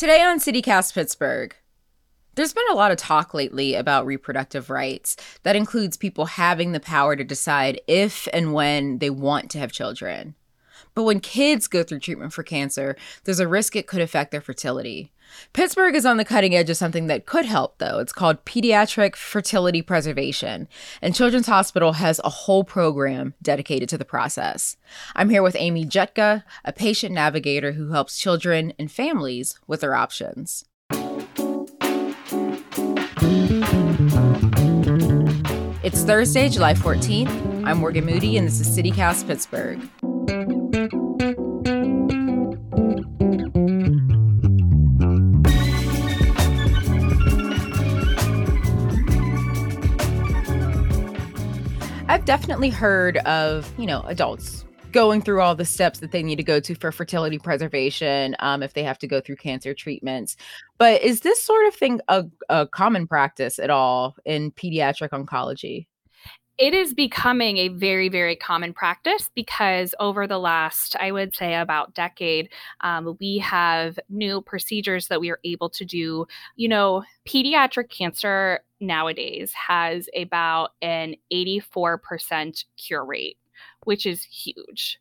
Today on CityCast Pittsburgh, there's been a lot of talk lately about reproductive rights. That includes people having the power to decide if and when they want to have children. But when kids go through treatment for cancer, there's a risk it could affect their fertility. Pittsburgh is on the cutting edge of something that could help, though. It's called Pediatric Fertility Preservation, and Children's Hospital has a whole program dedicated to the process. I'm here with Amy Jutca, a patient navigator who helps children and families with their options. It's Thursday, July 14th. I'm Morgan Moody, and this is CityCast Pittsburgh. I've definitely heard of, you know, adults going through all the steps that they need to go to for fertility preservation um, if they have to go through cancer treatments. But is this sort of thing a, a common practice at all in pediatric oncology? It is becoming a very very common practice because over the last i would say about decade um, we have new procedures that we are able to do. You know pediatric cancer nowadays has about an 84% cure rate which is huge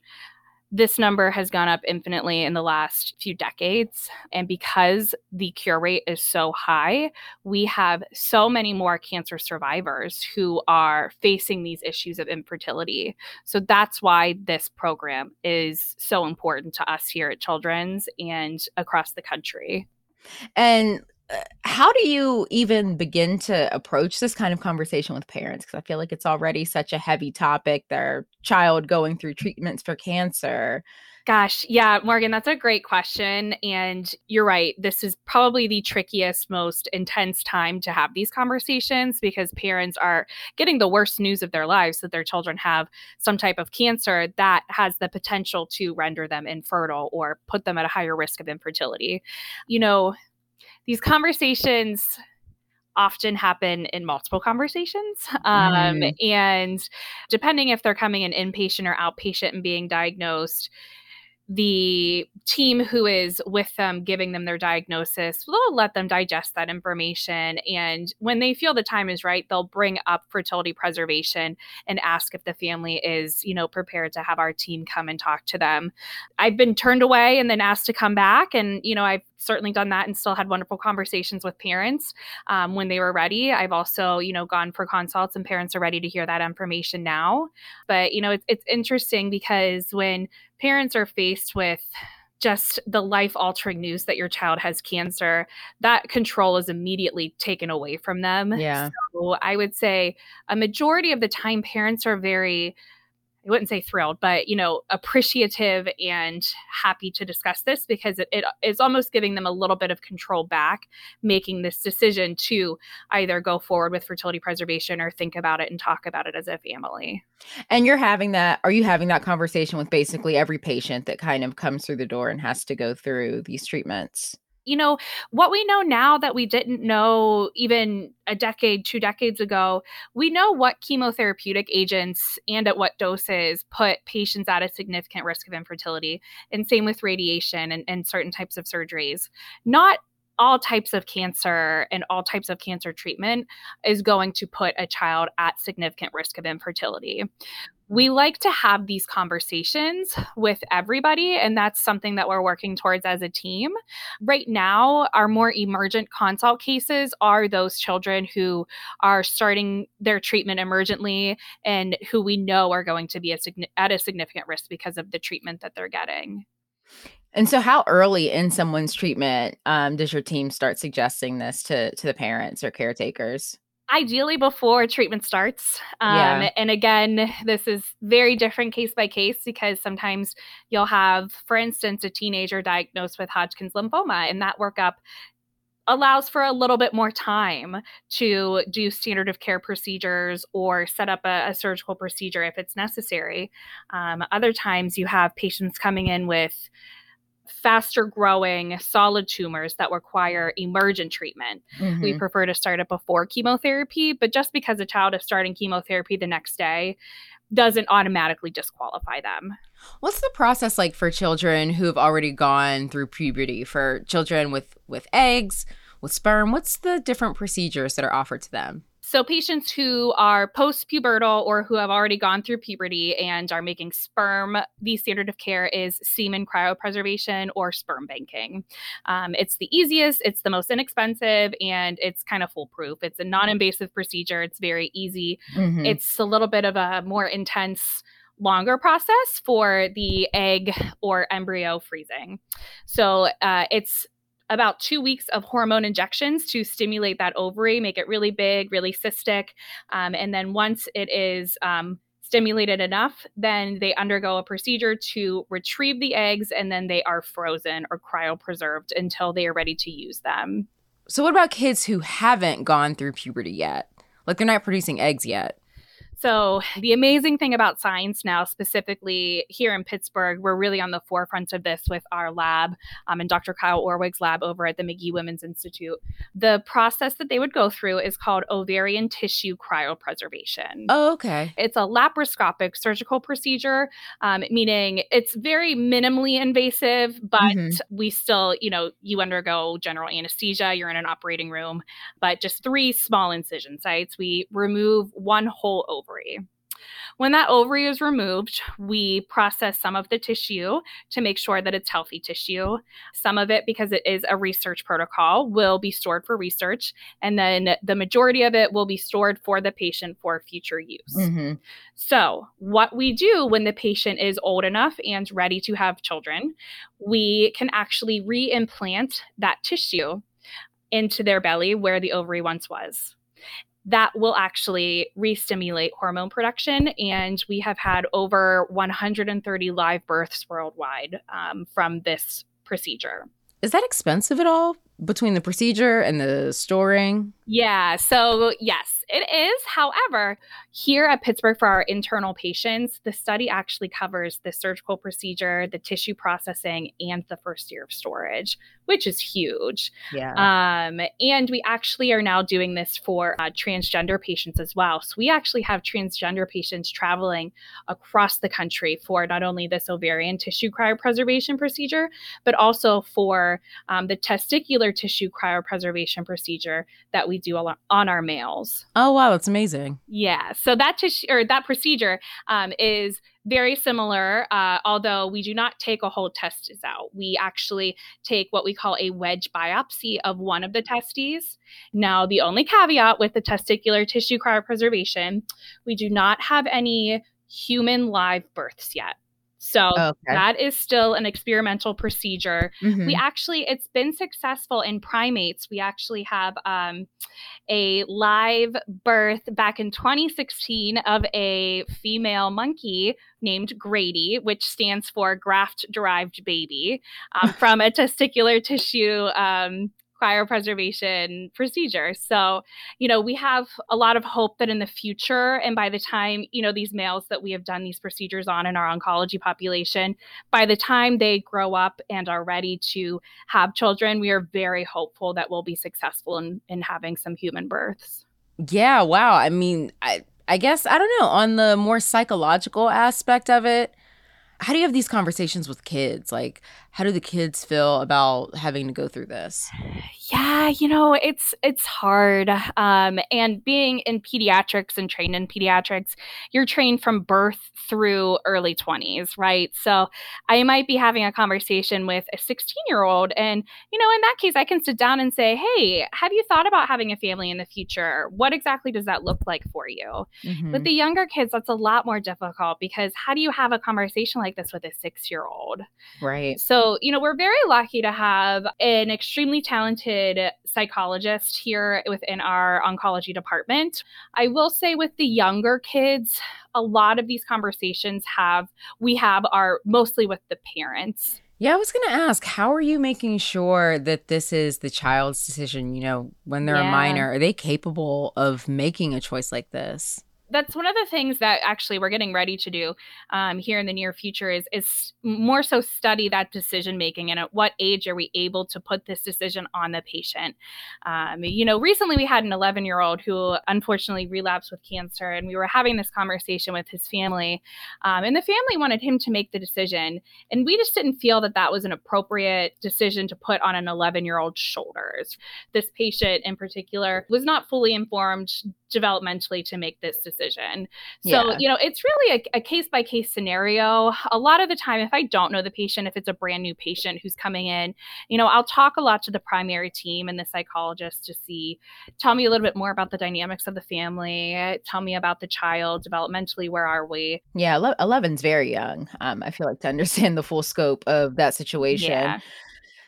this number has gone up infinitely in the last few decades. And because the cure rate is so high, we have so many more cancer survivors who are facing these issues of infertility. So that's why this program is so important to us here at Children's and across the country. And how do you even begin to approach this kind of conversation with parents because i feel like it's already such a heavy topic their child going through treatments for cancer Gosh, yeah, Morgan, that's a great question. And you're right. This is probably the trickiest, most intense time to have these conversations because parents are getting the worst news of their lives that their children have some type of cancer that has the potential to render them infertile or put them at a higher risk of infertility. You know, these conversations often happen in multiple conversations. Um, mm. And depending if they're coming in inpatient or outpatient and being diagnosed, the team who is with them giving them their diagnosis will let them digest that information. And when they feel the time is right they'll bring up fertility preservation and ask if the family is you know prepared to have our team come and talk to them. I've been turned away and then asked to come back. And you know i've certainly done that and still had wonderful conversations with parents um, when they were ready. I've also you know gone for consults and parents are ready to hear that information now. But you know it's, it's interesting because when parents are faced with just the life altering news that your child has cancer, that control is immediately taken away from them. Yeah. So I would say a majority of the time, parents are very I wouldn't say thrilled, but you know, appreciative and happy to discuss this because it, it is almost giving them a little bit of control back, making this decision to either go forward with fertility preservation or think about it and talk about it as a family. And you're having that, are you having that conversation with basically every patient that kind of comes through the door and has to go through these treatments? You know, what we know now that we didn't know even a decade, two decades ago, we know what chemotherapeutic agents and at what doses put patients at a significant risk of infertility. And same with radiation and, and certain types of surgeries. Not all types of cancer and all types of cancer treatment is going to put a child at significant risk of infertility we like to have these conversations with everybody, and that's something that we're working towards as a team. Right now, our more emergent consult cases are those children who are starting their treatment emergently and who we know are going to be a, at a significant risk because of the treatment that they're getting. And so, how early in someone's treatment um, does your team start suggesting this to to the parents or caretakers? Ideally before treatment starts. Um, yeah. And again, this is very different case by case because sometimes you'll have, for instance, a teenager diagnosed with Hodgkin's lymphoma, and that workup allows for a little bit more time to do standard of care procedures or set up a, a surgical procedure if it's necessary. Um, other times you have patients coming in with faster growing solid tumors that require emergent treatment. Mm-hmm. We prefer to start it before chemotherapy, but just because a child is starting chemotherapy the next day, doesn't automatically disqualify them. What's the process like for children who have already gone through puberty? For children with with eggs, with sperm, what's the different procedures that are offered to them? So, patients who are post pubertal or who have already gone through puberty and are making sperm, the standard of care is semen cryopreservation or sperm banking. Um, it's the easiest, it's the most inexpensive, and it's kind of foolproof. It's a non invasive procedure, it's very easy. Mm-hmm. It's a little bit of a more intense longer process for the egg or embryo freezing. So uh, it's about two weeks of hormone injections to stimulate that ovary, make it really big, really cystic. Um, and then once it is um, stimulated enough, then they undergo a procedure to retrieve the eggs and then they are frozen or cryopreserved until they are ready to use them. So, what about kids who haven't gone through puberty yet? Like they're not producing eggs yet. So, the amazing thing about science now, specifically here in Pittsburgh, we're really on the forefront of this with our lab um, and Dr. Kyle Orwig's lab over at the Magee Women's Institute. The process that they would go through is called ovarian tissue cryopreservation. Oh, okay. It's a laparoscopic surgical procedure, um, meaning it's very minimally invasive, but mm-hmm. we still, you know, you undergo general anesthesia, you're in an operating room, but just three small incision sites. We remove one whole ovary ovary. When that ovary is removed, we process some of the tissue to make sure that it's healthy tissue. Some of it, because it is a research protocol, will be stored for research. And then the majority of it will be stored for the patient for future use. Mm-hmm. So, what we do when the patient is old enough and ready to have children, we can actually re implant that tissue into their belly where the ovary once was that will actually re-stimulate hormone production. And we have had over 130 live births worldwide um, from this procedure. Is that expensive at all between the procedure and the storing yeah so yes it is. However, here at Pittsburgh, for our internal patients, the study actually covers the surgical procedure, the tissue processing, and the first year of storage, which is huge. Yeah. Um, and we actually are now doing this for uh, transgender patients as well. So we actually have transgender patients traveling across the country for not only this ovarian tissue cryopreservation procedure, but also for um, the testicular tissue cryopreservation procedure that we do on our males. Oh wow, that's amazing. Yeah. So that tissue or that procedure um, is very similar, uh, although we do not take a whole testis out. We actually take what we call a wedge biopsy of one of the testes. Now, the only caveat with the testicular tissue cryopreservation, we do not have any human live births yet. So okay. that is still an experimental procedure. Mm-hmm. We actually, it's been successful in primates. We actually have um, a live birth back in 2016 of a female monkey named Grady, which stands for graft derived baby, um, from a testicular tissue um, cryopreservation procedure. So, you know, we have a lot of hope that in the future, and by the time, you know, these males that we have done these procedures on in our oncology population, by the time they grow up and are ready to have children, we are very hopeful that we'll be successful in, in having some human births. Yeah, wow. I mean, I I guess I don't know, on the more psychological aspect of it, how do you have these conversations with kids? Like, how do the kids feel about having to go through this? Yeah, you know, it's it's hard. Um, and being in pediatrics and trained in pediatrics, you're trained from birth through early 20s, right? So I might be having a conversation with a 16 year old, and you know, in that case, I can sit down and say, "Hey, have you thought about having a family in the future? What exactly does that look like for you?" Mm-hmm. With the younger kids, that's a lot more difficult because how do you have a conversation like this with a six year old? Right. So so, you know, we're very lucky to have an extremely talented psychologist here within our oncology department. I will say with the younger kids, a lot of these conversations have we have are mostly with the parents. Yeah, I was going to ask, how are you making sure that this is the child's decision, you know, when they're yeah. a minor? Are they capable of making a choice like this? That's one of the things that actually we're getting ready to do um, here in the near future is is more so study that decision making and at what age are we able to put this decision on the patient. Um, you know, recently we had an 11 year old who unfortunately relapsed with cancer, and we were having this conversation with his family, um, and the family wanted him to make the decision, and we just didn't feel that that was an appropriate decision to put on an 11 year old's shoulders. This patient in particular was not fully informed developmentally to make this decision. So, yeah. you know, it's really a case by case scenario. A lot of the time, if I don't know the patient, if it's a brand new patient who's coming in, you know, I'll talk a lot to the primary team and the psychologist to see, tell me a little bit more about the dynamics of the family, tell me about the child developmentally, where are we? Yeah, 11's very young. Um, I feel like to understand the full scope of that situation. Yeah.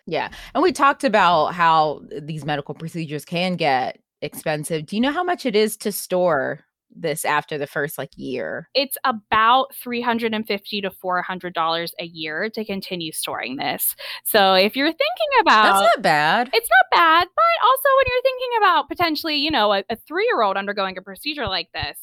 Yeah. And we talked about how these medical procedures can get expensive. Do you know how much it is to store this after the first like year? It's about 350 to 400 dollars a year to continue storing this. So if you're thinking about That's not bad. It's not bad, but also when you're thinking about potentially, you know, a, a 3-year-old undergoing a procedure like this,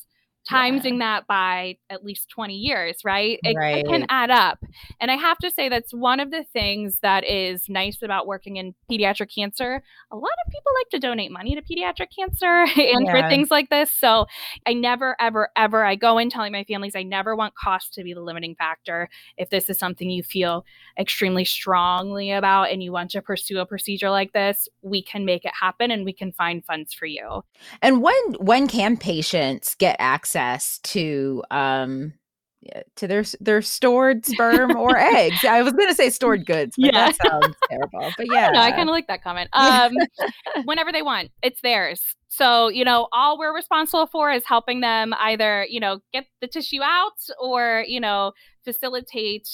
timesing yeah. that by at least 20 years, right? It, right? it, can add up. And I have to say, that's one of the things that is nice about working in pediatric cancer. A lot of people like to donate money to pediatric cancer and yeah. for things like this. So I never, ever, ever, I go in telling my families I never want cost to be the limiting factor. If this is something you feel extremely strongly about and you want to pursue a procedure like this, we can make it happen and we can find funds for you. And when when can patients get access access to um to their their stored sperm or eggs. I was going to say stored goods, but yeah. that sounds terrible. But yeah, I, I kind of like that comment. Um, whenever they want, it's theirs. So you know, all we're responsible for is helping them either you know get the tissue out or you know facilitate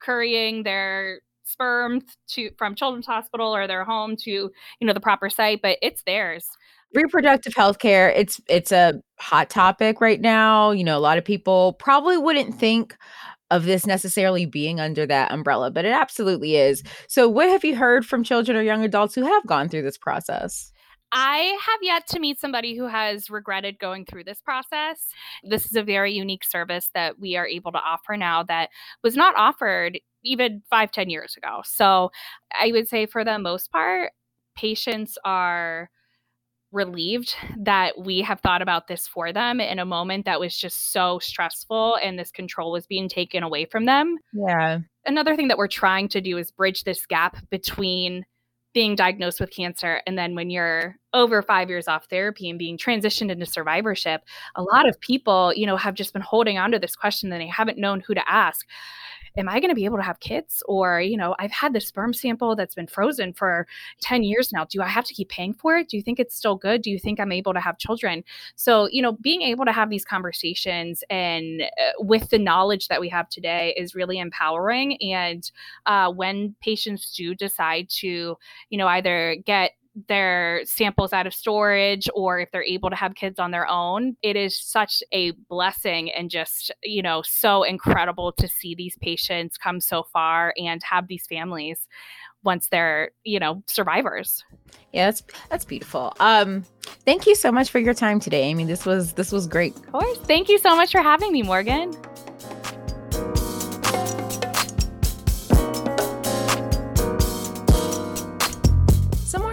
currying their sperm to from children's hospital or their home to you know the proper site but it's theirs reproductive health care it's it's a hot topic right now you know a lot of people probably wouldn't think of this necessarily being under that umbrella but it absolutely is so what have you heard from children or young adults who have gone through this process I have yet to meet somebody who has regretted going through this process. This is a very unique service that we are able to offer now that was not offered even five, ten years ago. So I would say for the most part, patients are relieved that we have thought about this for them in a moment that was just so stressful and this control was being taken away from them. Yeah. Another thing that we're trying to do is bridge this gap between being diagnosed with cancer and then when you're over 5 years off therapy and being transitioned into survivorship a lot of people you know have just been holding on to this question and they haven't known who to ask am I going to be able to have kids? Or, you know, I've had the sperm sample that's been frozen for 10 years now. Do I have to keep paying for it? Do you think it's still good? Do you think I'm able to have children? So, you know, being able to have these conversations and uh, with the knowledge that we have today is really empowering. And uh, when patients do decide to, you know, either get their samples out of storage or if they're able to have kids on their own it is such a blessing and just you know so incredible to see these patients come so far and have these families once they're you know survivors. Yeah that's that's beautiful. Um thank you so much for your time today. Amy this was this was great. Of course. Thank you so much for having me morgan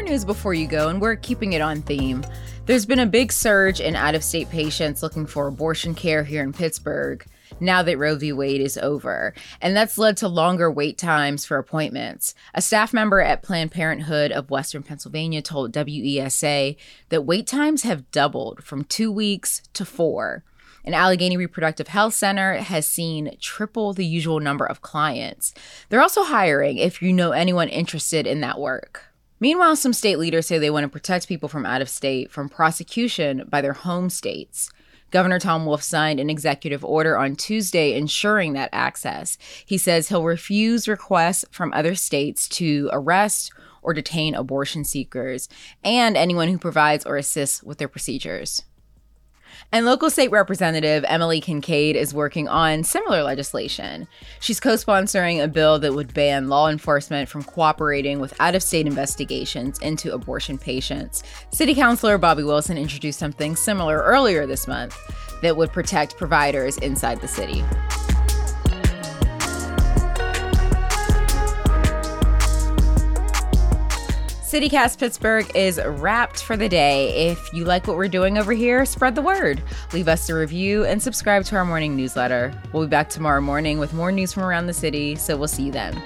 news before you go, and we're keeping it on theme. There's been a big surge in out of state patients looking for abortion care here in Pittsburgh now that Roe v. Wade is over, and that's led to longer wait times for appointments. A staff member at Planned Parenthood of Western Pennsylvania told WESA that wait times have doubled from two weeks to four. An Allegheny Reproductive Health Center has seen triple the usual number of clients. They're also hiring if you know anyone interested in that work. Meanwhile, some state leaders say they want to protect people from out of state from prosecution by their home states. Governor Tom Wolf signed an executive order on Tuesday ensuring that access. He says he'll refuse requests from other states to arrest or detain abortion seekers and anyone who provides or assists with their procedures. And local state representative Emily Kinkead is working on similar legislation. She's co sponsoring a bill that would ban law enforcement from cooperating with out of state investigations into abortion patients. City Councilor Bobby Wilson introduced something similar earlier this month that would protect providers inside the city. CityCast Pittsburgh is wrapped for the day. If you like what we're doing over here, spread the word. Leave us a review and subscribe to our morning newsletter. We'll be back tomorrow morning with more news from around the city, so we'll see you then.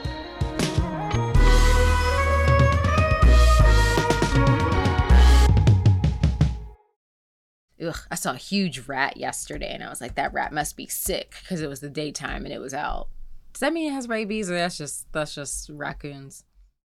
Ugh, I saw a huge rat yesterday and I was like, that rat must be sick because it was the daytime and it was out. Does that mean it has rabies or that's just that's just raccoons?